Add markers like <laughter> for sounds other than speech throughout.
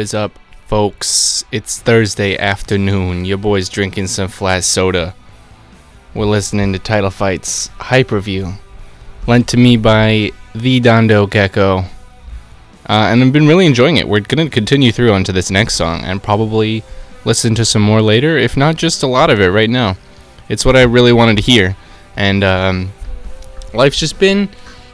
What is up, folks? It's Thursday afternoon. Your boy's drinking some flat soda. We're listening to Title Fight's Hyperview, lent to me by the Dondo Gecko. Uh, and I've been really enjoying it. We're going to continue through onto this next song and probably listen to some more later, if not just a lot of it right now. It's what I really wanted to hear. And um, life's just been,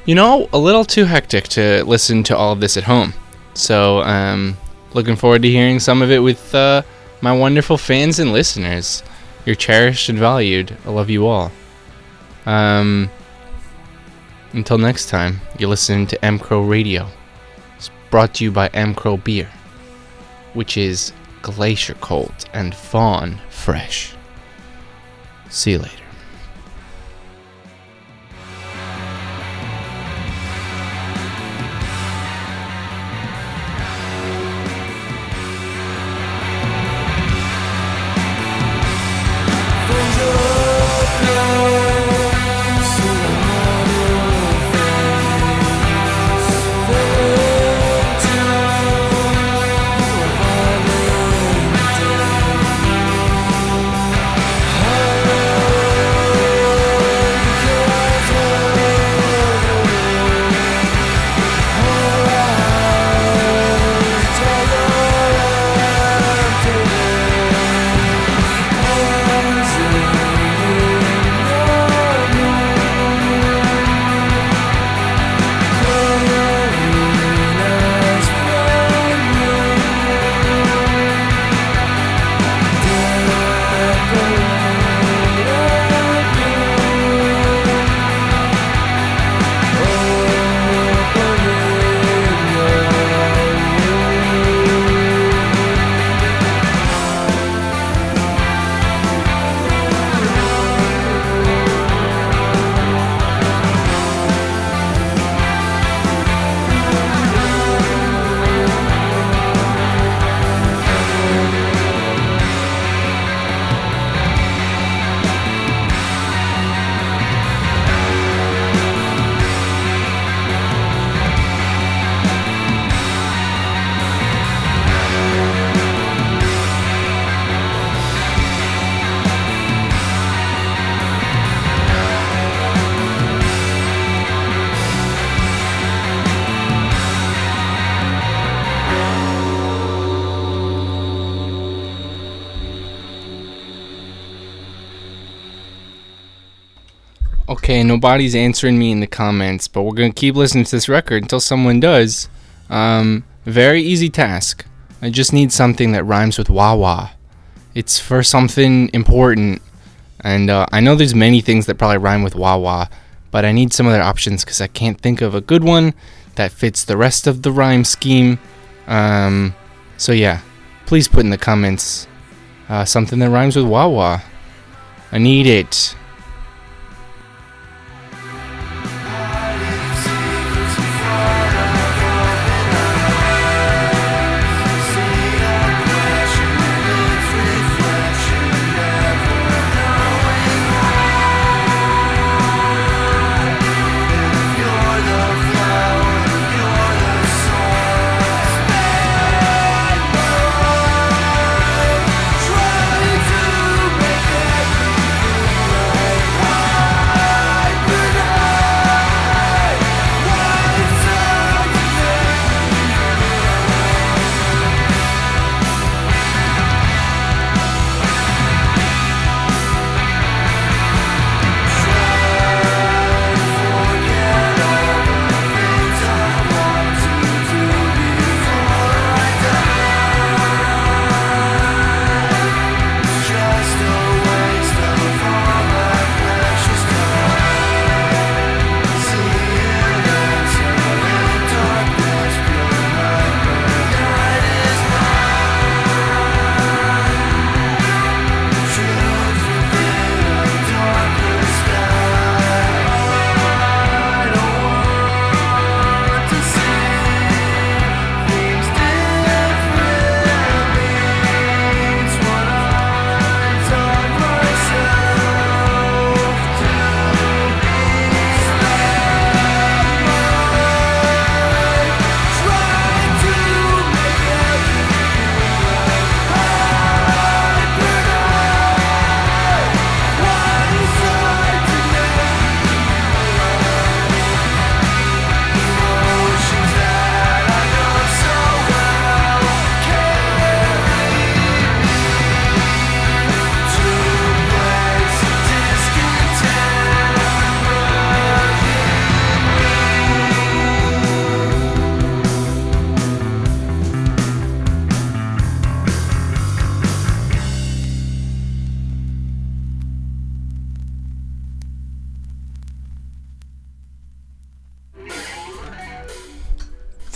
you know, a little too hectic to listen to all of this at home. So, um, looking forward to hearing some of it with uh, my wonderful fans and listeners. You're cherished and valued. I love you all. Um, until next time, you're listening to M Crow Radio. It's brought to you by M Crow Beer, which is glacier cold and fawn fresh. See you later. Okay, nobody's answering me in the comments, but we're gonna keep listening to this record until someone does. Um, very easy task. I just need something that rhymes with Wawa. It's for something important, and uh, I know there's many things that probably rhyme with Wawa, but I need some other options because I can't think of a good one that fits the rest of the rhyme scheme. Um, so yeah, please put in the comments uh, something that rhymes with Wawa. I need it.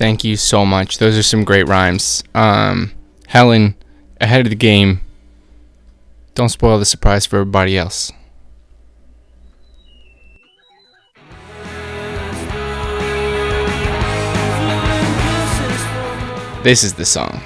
Thank you so much. Those are some great rhymes. Um, Helen, ahead of the game. Don't spoil the surprise for everybody else. This is the song.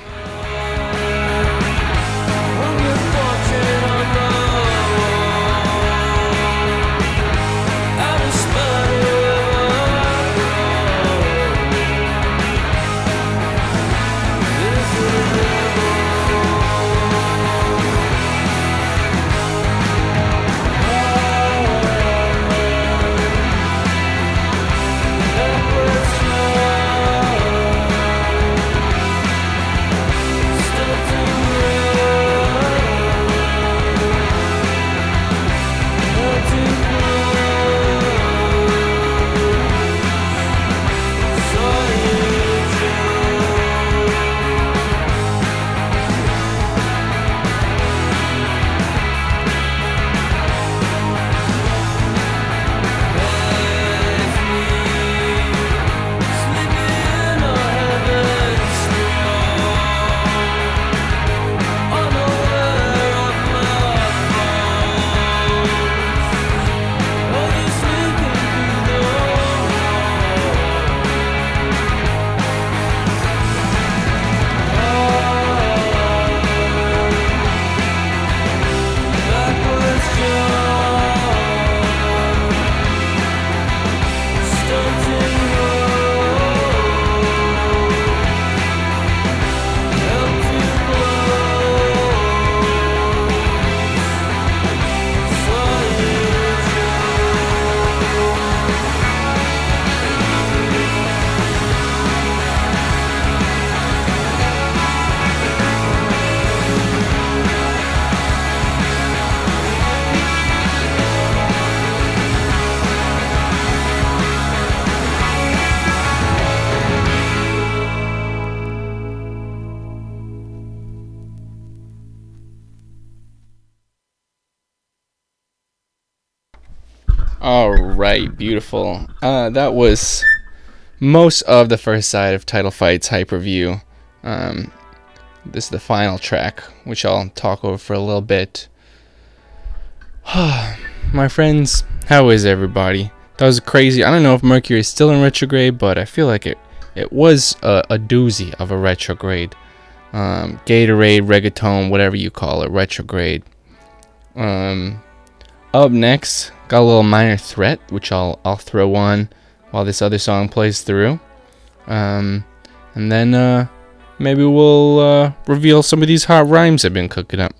Beautiful. Uh, that was most of the first side of Title Fights Hyperview. Um, this is the final track, which I'll talk over for a little bit. <sighs> My friends, how is everybody? That was crazy. I don't know if Mercury is still in retrograde, but I feel like it it was a, a doozy of a retrograde. Um, Gatorade, reggaeton, whatever you call it, retrograde. Um, up next, got a little minor threat, which I'll I'll throw on while this other song plays through. Um, and then uh, maybe we'll uh, reveal some of these hot rhymes I've been cooking up.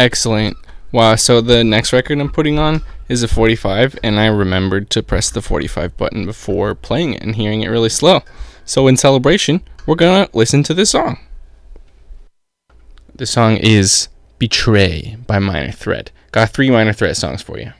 Excellent. Wow, so the next record I'm putting on is a 45, and I remembered to press the 45 button before playing it and hearing it really slow. So, in celebration, we're gonna listen to this song. The song is Betray by Minor Threat. Got three Minor Threat songs for you.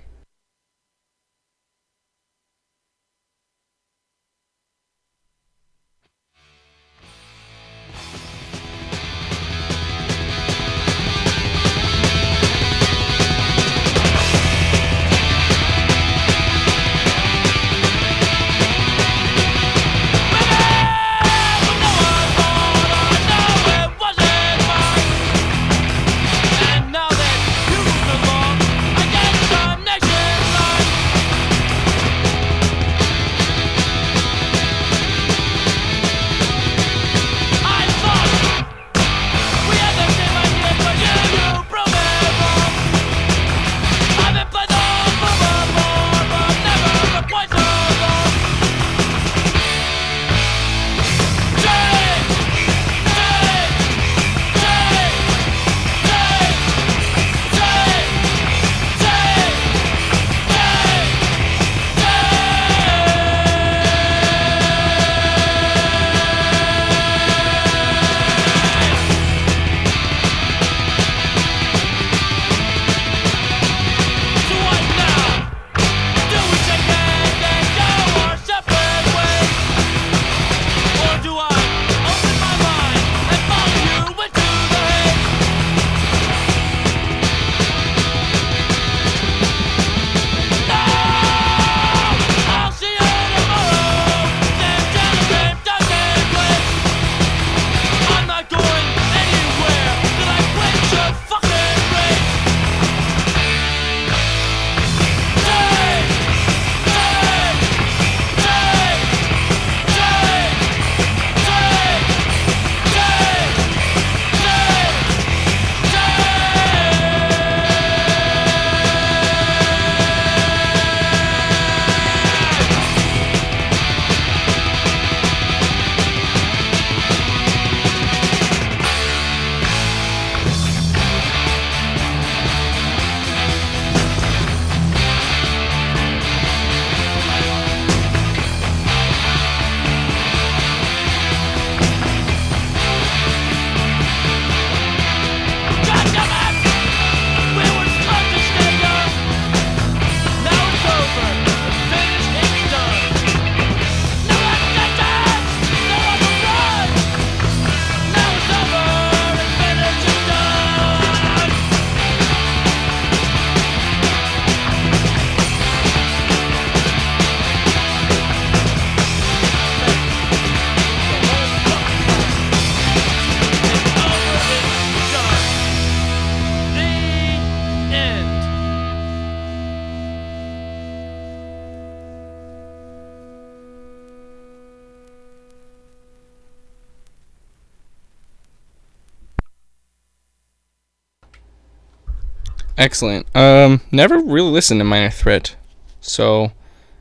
Excellent. Um, never really listened to Minor Threat, so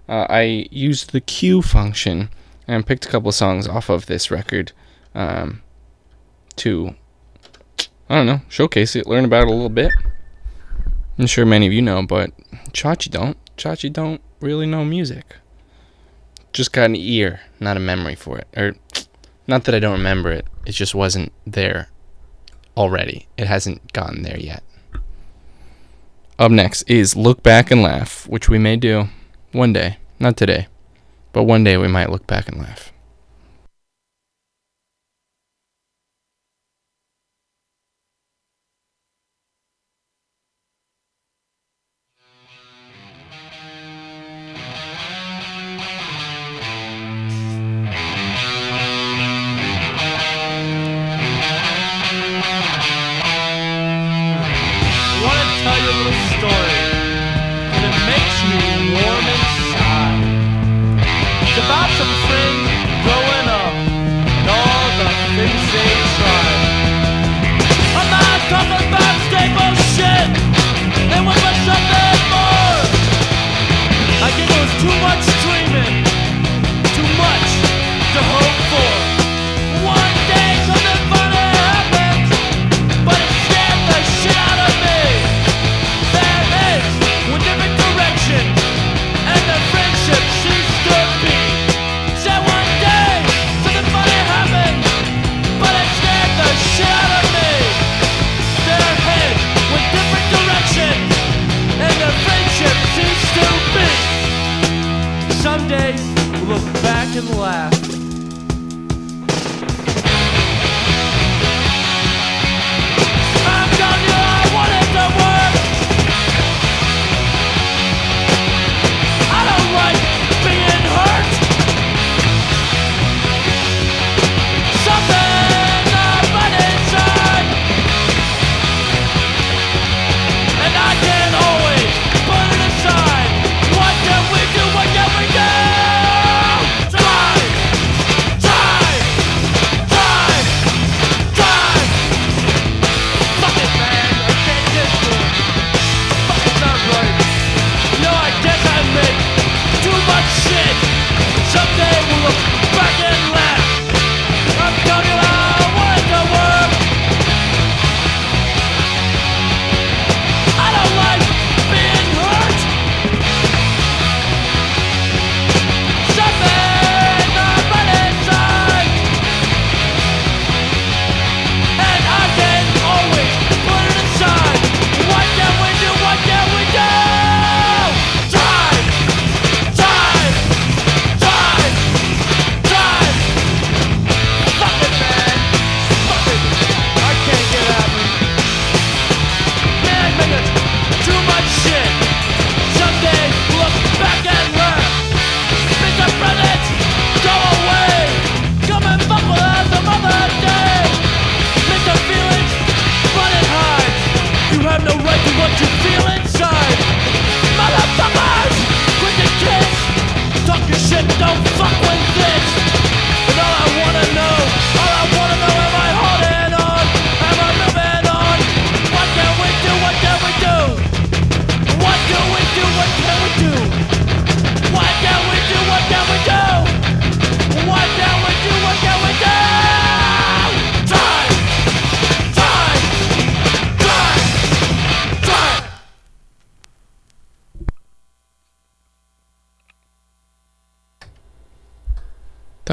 uh, I used the Q function and picked a couple of songs off of this record um, to, I don't know, showcase it, learn about it a little bit. I'm sure many of you know, but Chachi don't. Chachi don't really know music. Just got an ear, not a memory for it. Or, not that I don't remember it, it just wasn't there already. It hasn't gotten there yet. Up next is Look Back and Laugh, which we may do one day. Not today, but one day we might look back and laugh.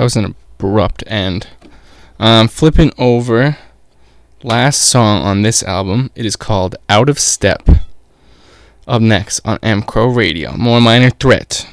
Was an abrupt end. Um, flipping over, last song on this album. It is called Out of Step. Up next on M Crow Radio, More Minor Threat.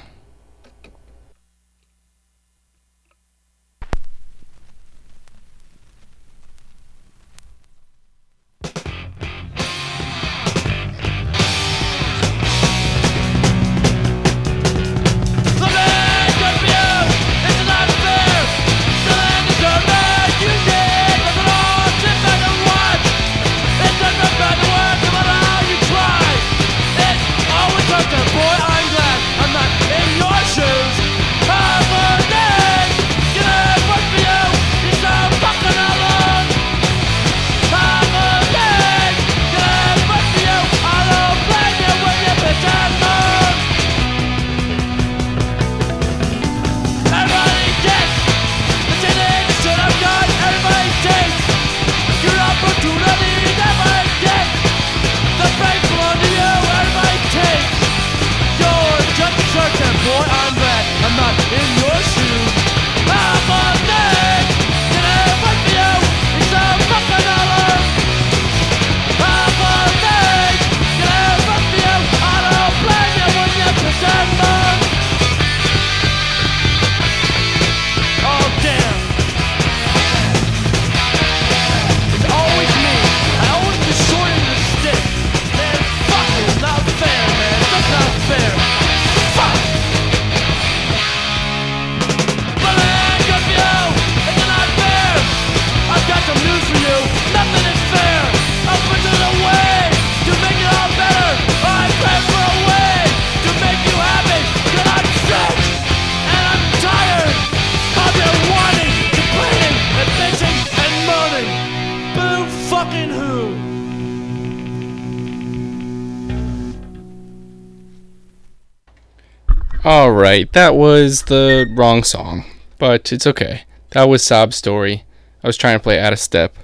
Alright, that was the wrong song, but it's okay. That was Sob Story. I was trying to play out of step.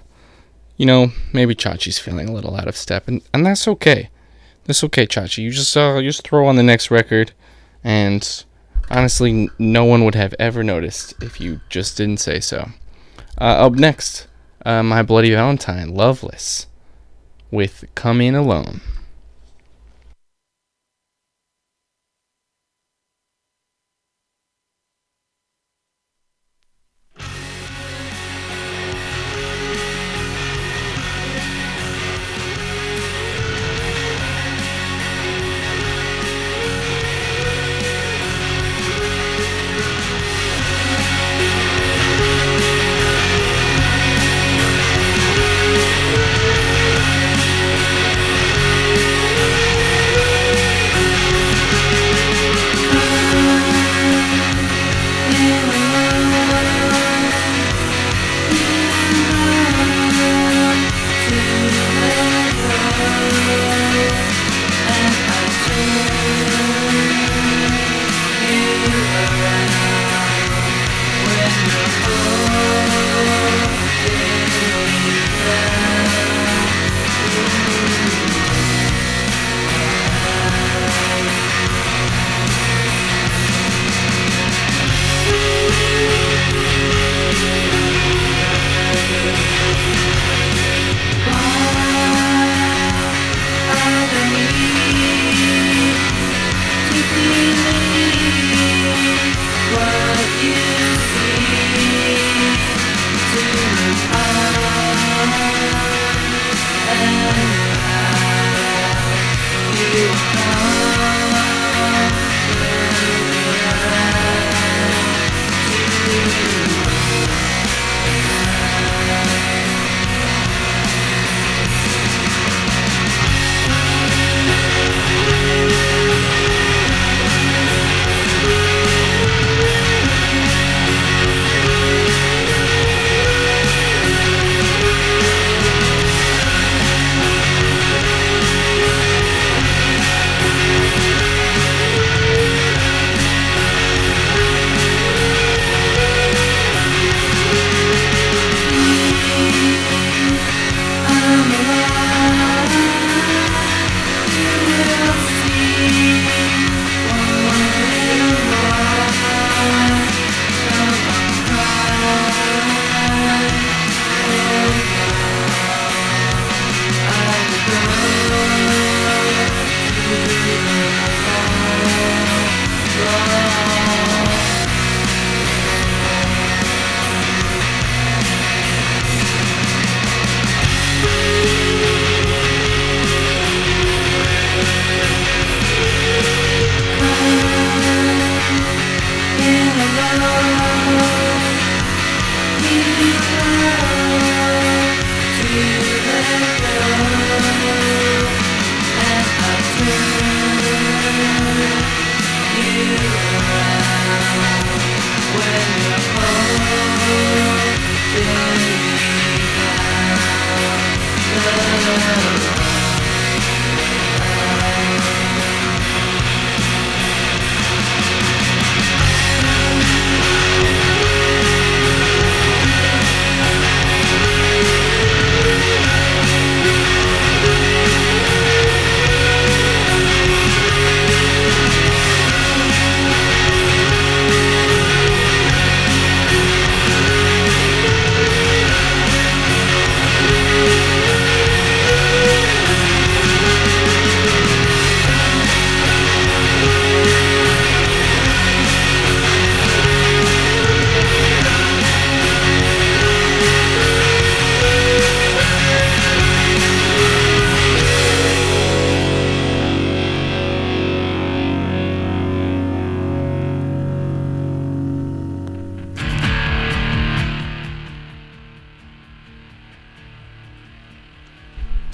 You know, maybe Chachi's feeling a little out of step, and, and that's okay. That's okay, Chachi. You just uh, just throw on the next record, and honestly, no one would have ever noticed if you just didn't say so. Uh, up next, uh, My Bloody Valentine, Loveless, with Come In Alone.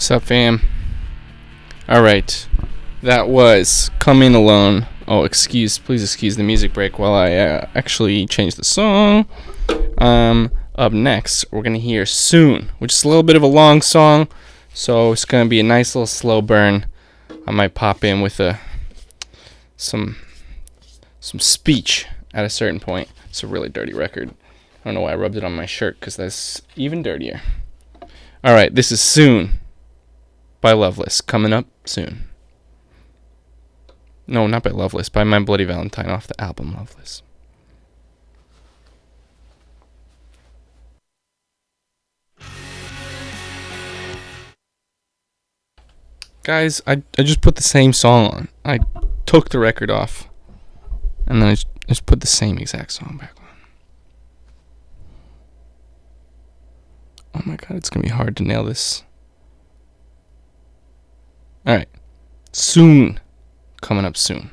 What's up, fam? Alright. That was Coming Alone. Oh, excuse, please excuse the music break while I uh, actually change the song. Um, up next, we're gonna hear Soon, which is a little bit of a long song, so it's gonna be a nice little slow burn. I might pop in with a some some speech at a certain point. It's a really dirty record. I don't know why I rubbed it on my shirt because that's even dirtier. All right, this is Soon by Loveless coming up soon. No, not by Loveless, by My Bloody Valentine off the album Loveless. Guys, I, I just put the same song on. I took the record off. And then I just, just put the same exact song back on. Oh my god, it's gonna be hard to nail this. Alright. Soon. Coming up soon.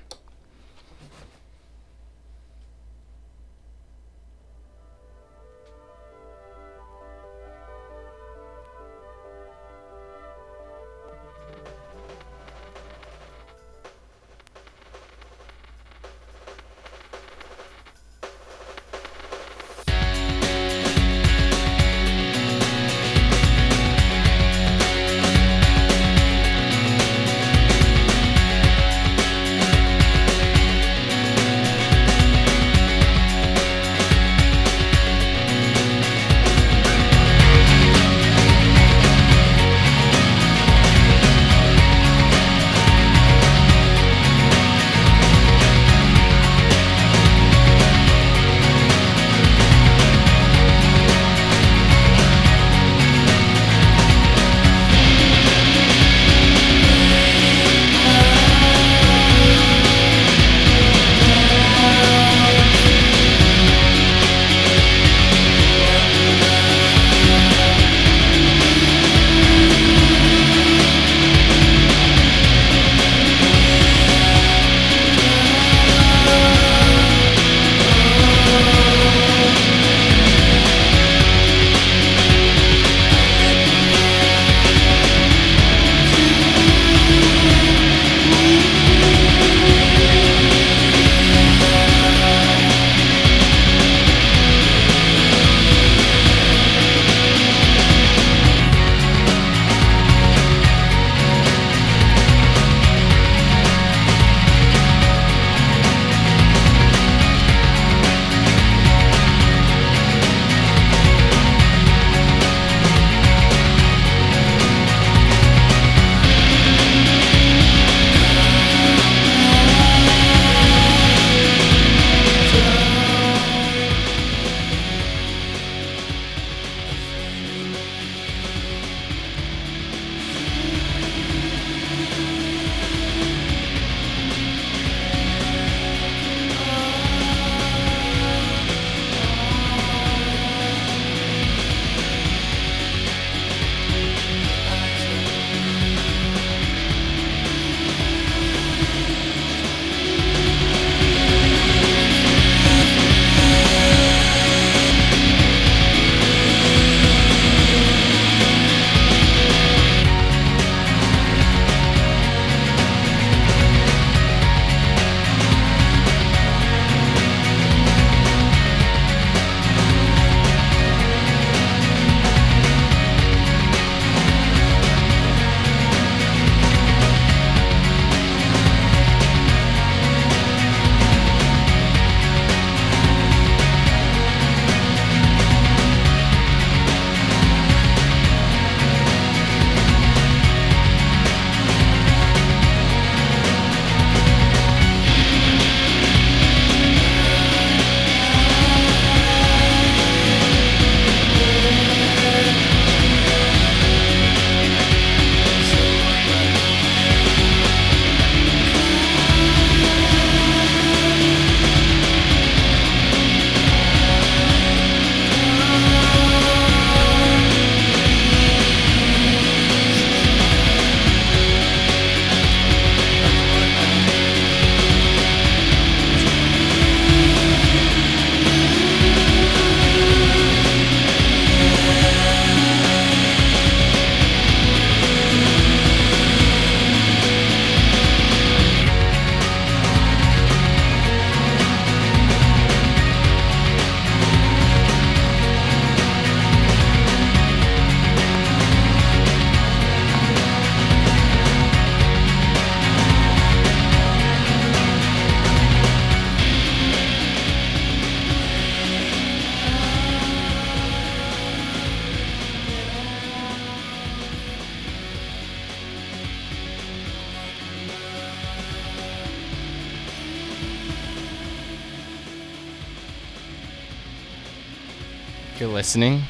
Listening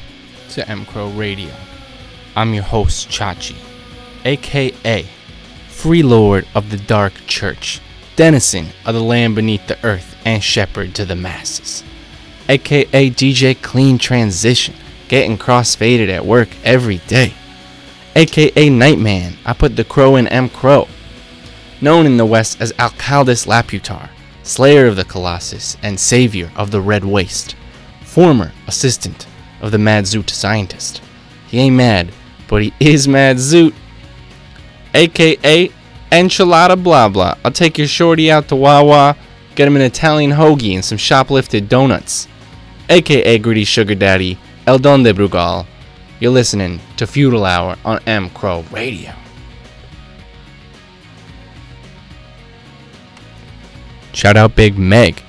to M Crow Radio. I'm your host, Chachi, aka Free Lord of the Dark Church, denizen of the land beneath the earth, and shepherd to the masses, aka DJ Clean Transition, getting crossfaded at work every day, aka Nightman. I put the crow in M Crow, known in the West as Alcaldus Laputar, Slayer of the Colossus and Savior of the Red Waste, former assistant of the Mad Zoot scientist. He ain't mad, but he is Mad Zoot, aka Enchilada Blah Blah. I'll take your shorty out to Wawa, get him an Italian hoagie and some shoplifted donuts, aka Gritty Sugar Daddy, El Don de Brugal. You're listening to Feudal Hour on M Crow Radio. Shout out Big Meg.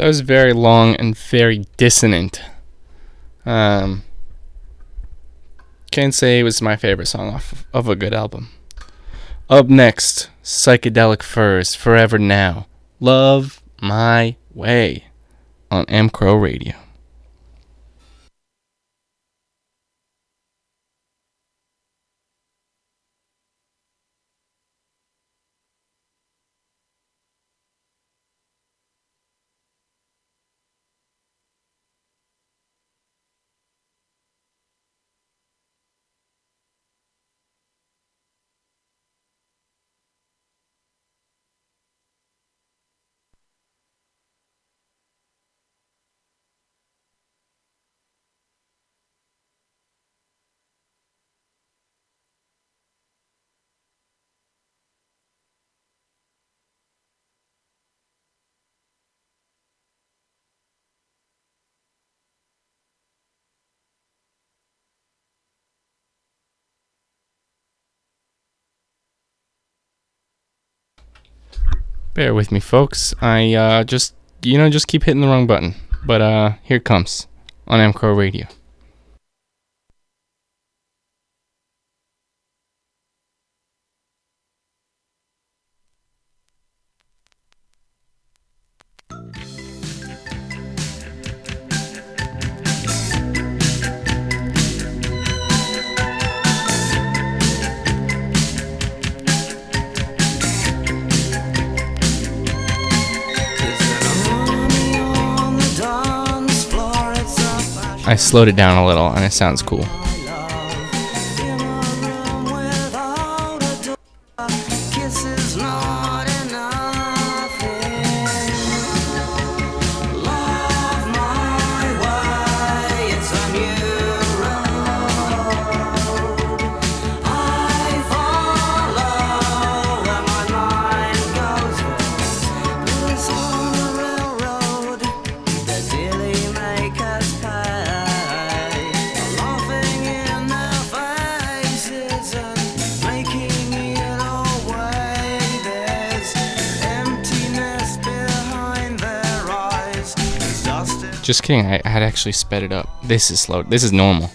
That was very long and very dissonant. Um, can't say it was my favorite song off of a good album. Up next, Psychedelic Furs, Forever Now. Love My Way on M Crow Radio. Bear with me, folks. I uh, just, you know, just keep hitting the wrong button. But uh, here it comes on M Crow Radio. I slowed it down a little and it sounds cool. Just kidding. I, had actually sped it up. This is slow. This is normal.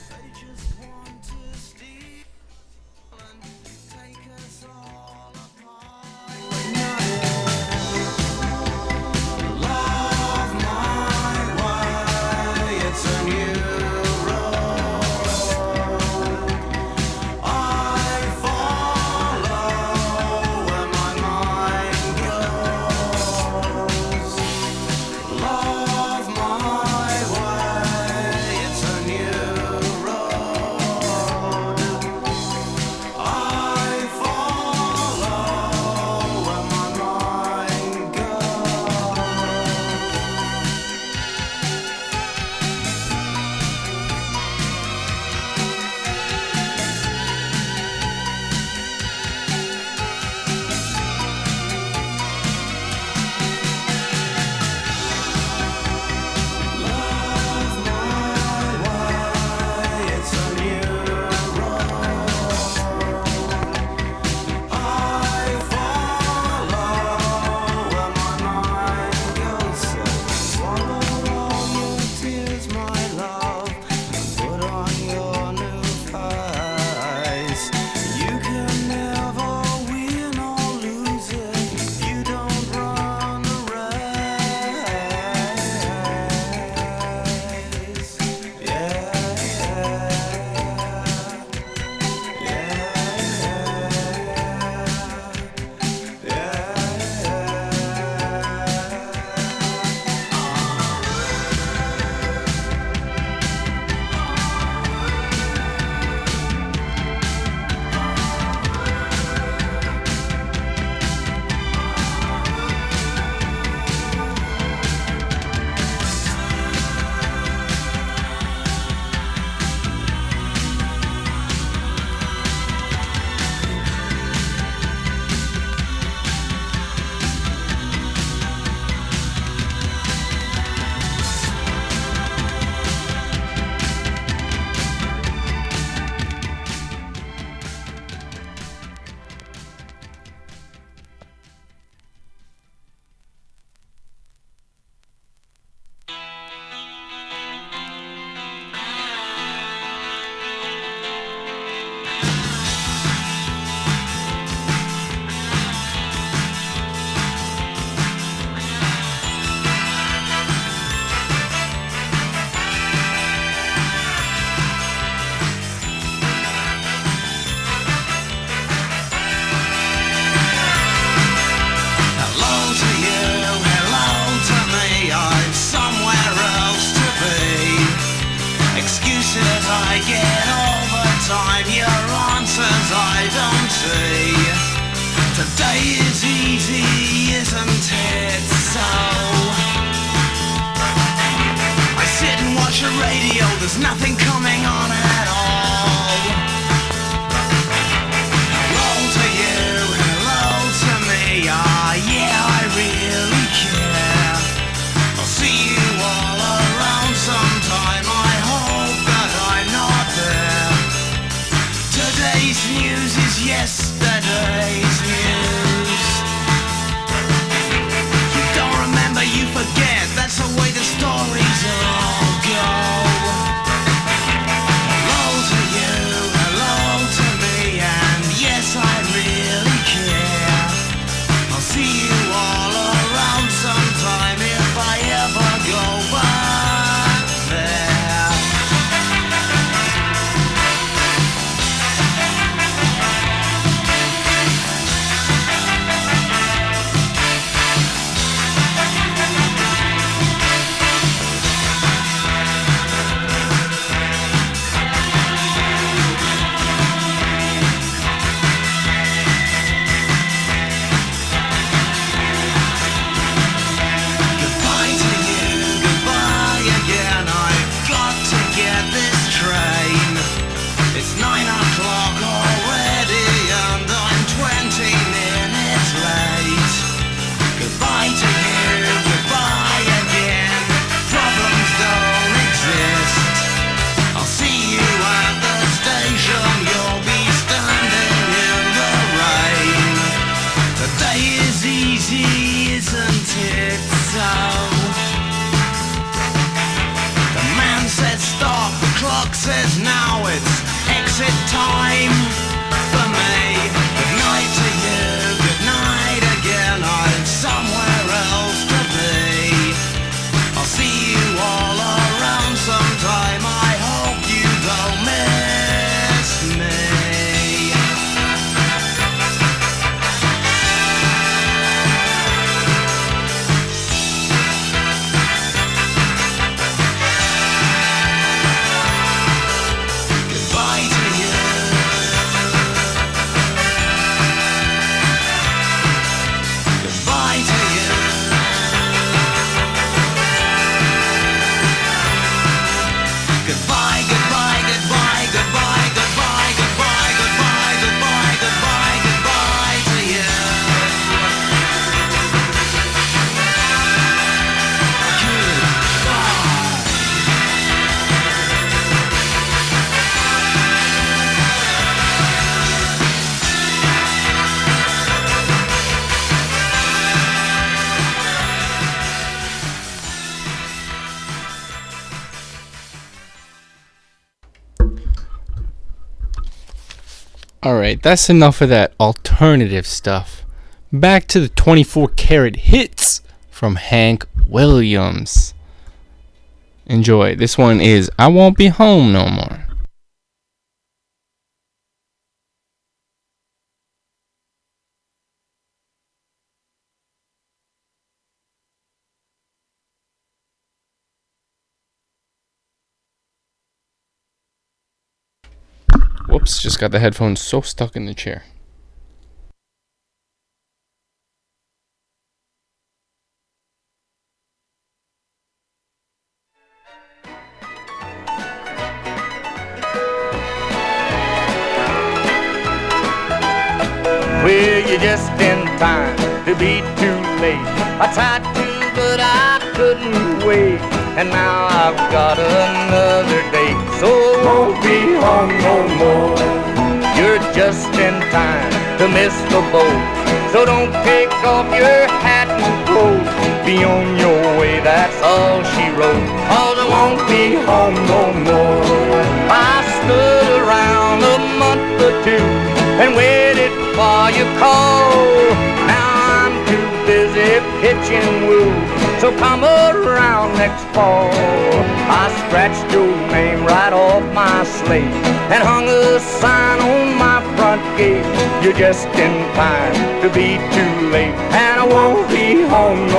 time your answers I don't see. Today is easy, isn't it so? I sit and watch the radio, there's nothing coming on. Alright, that's enough of that alternative stuff. Back to the 24 karat hits from Hank Williams. Enjoy. This one is I Won't Be Home No More. Just got the headphones so stuck in the chair. a sign on my front gate. You're just in time to be too late, and I won't be home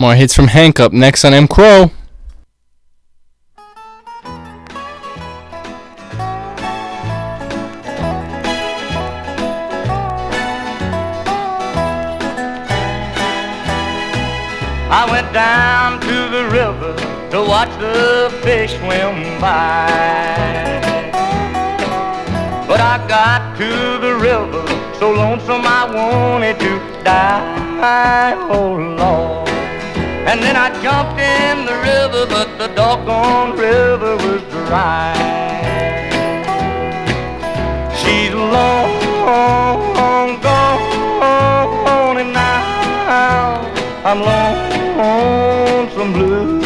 More hits from Hank up next on M. Crow. I went down to the river to watch the fish swim by. But I got to the river so lonesome I wanted to die. Oh Lord. And then I jumped in the river, but the doggone river was dry. She's long gone, and now I'm lonesome blue.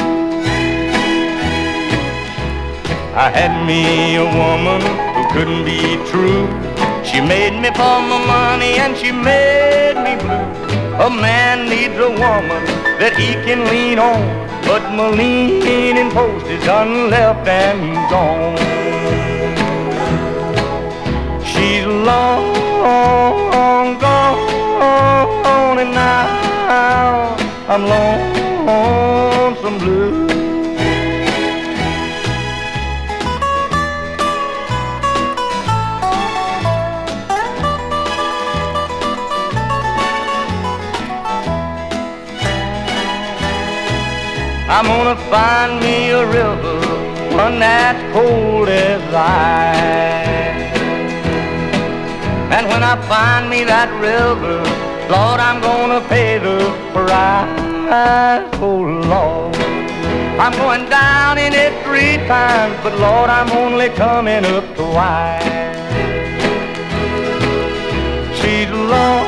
I had me a woman who couldn't be true. She made me for my money and she made me blue. A man needs a woman that he can lean on, but my leaning post is done left and gone. She's long gone, and now I'm lonesome I'm gonna find me a river, one that's cold as ice. And when I find me that river, Lord, I'm gonna pay the price. Oh Lord, I'm going down in it three times, but Lord, I'm only coming up twice. She's long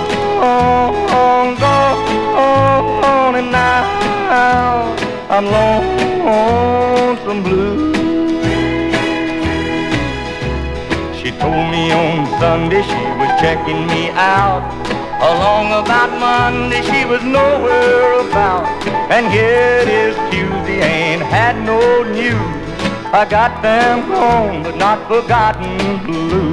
gone, and now I'm lonesome blue. She told me on Sunday she was checking me out. Along about Monday she was nowhere about. And here it is Tuesday, ain't had no news. I got them gone, but not forgotten blue.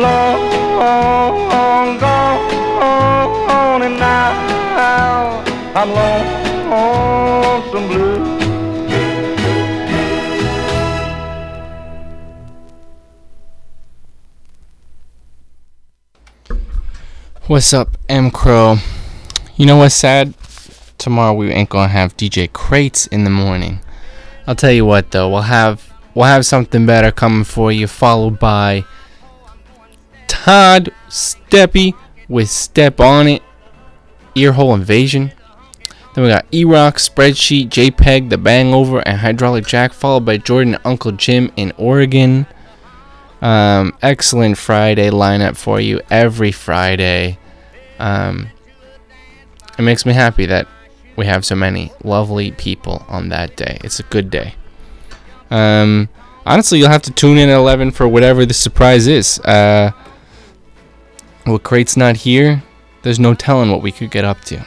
Long gone, and now I'm lonesome blue. What's up, M Crow? You know what's sad? Tomorrow we ain't gonna have DJ Crates in the morning. I'll tell you what though, we'll have we'll have something better coming for you, followed by Todd Steppy with Step on It, Earhole Invasion. Then we got E-Rock, Spreadsheet, JPEG, The Bangover, and Hydraulic Jack, followed by Jordan Uncle Jim in Oregon. Um, excellent Friday lineup for you every Friday. Um, it makes me happy that we have so many lovely people on that day. It's a good day. Um, honestly, you'll have to tune in at 11 for whatever the surprise is. Uh, well, Crate's not here. There's no telling what we could get up to.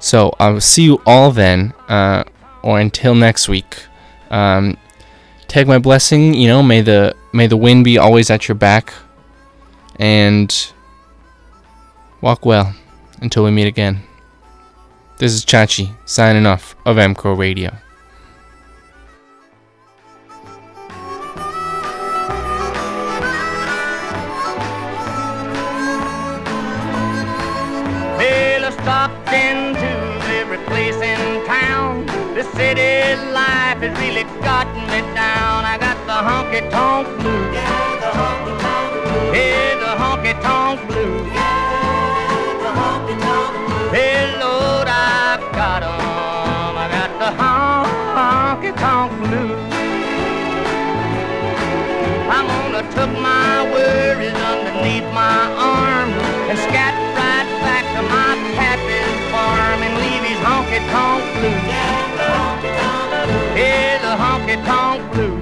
So I will see you all then, uh, or until next week. Um, take my blessing. You know, may the may the wind be always at your back, and walk well until we meet again. This is Chachi signing off of M Crow Radio. Honky tonk blues. Yeah, the honky tonk blues. Hey, the honky tonk blues. Yeah, the honky tonk blues. Hey, Lord, I've got 'em. I got the honky tonk blues. I'm gonna tuck my worries underneath my arm and scat right back to my pappy's farm and leave his honky tonk blues. Yeah, the honky tonk blues. Oh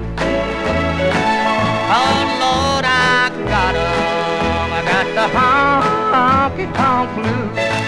the honky tonk blues.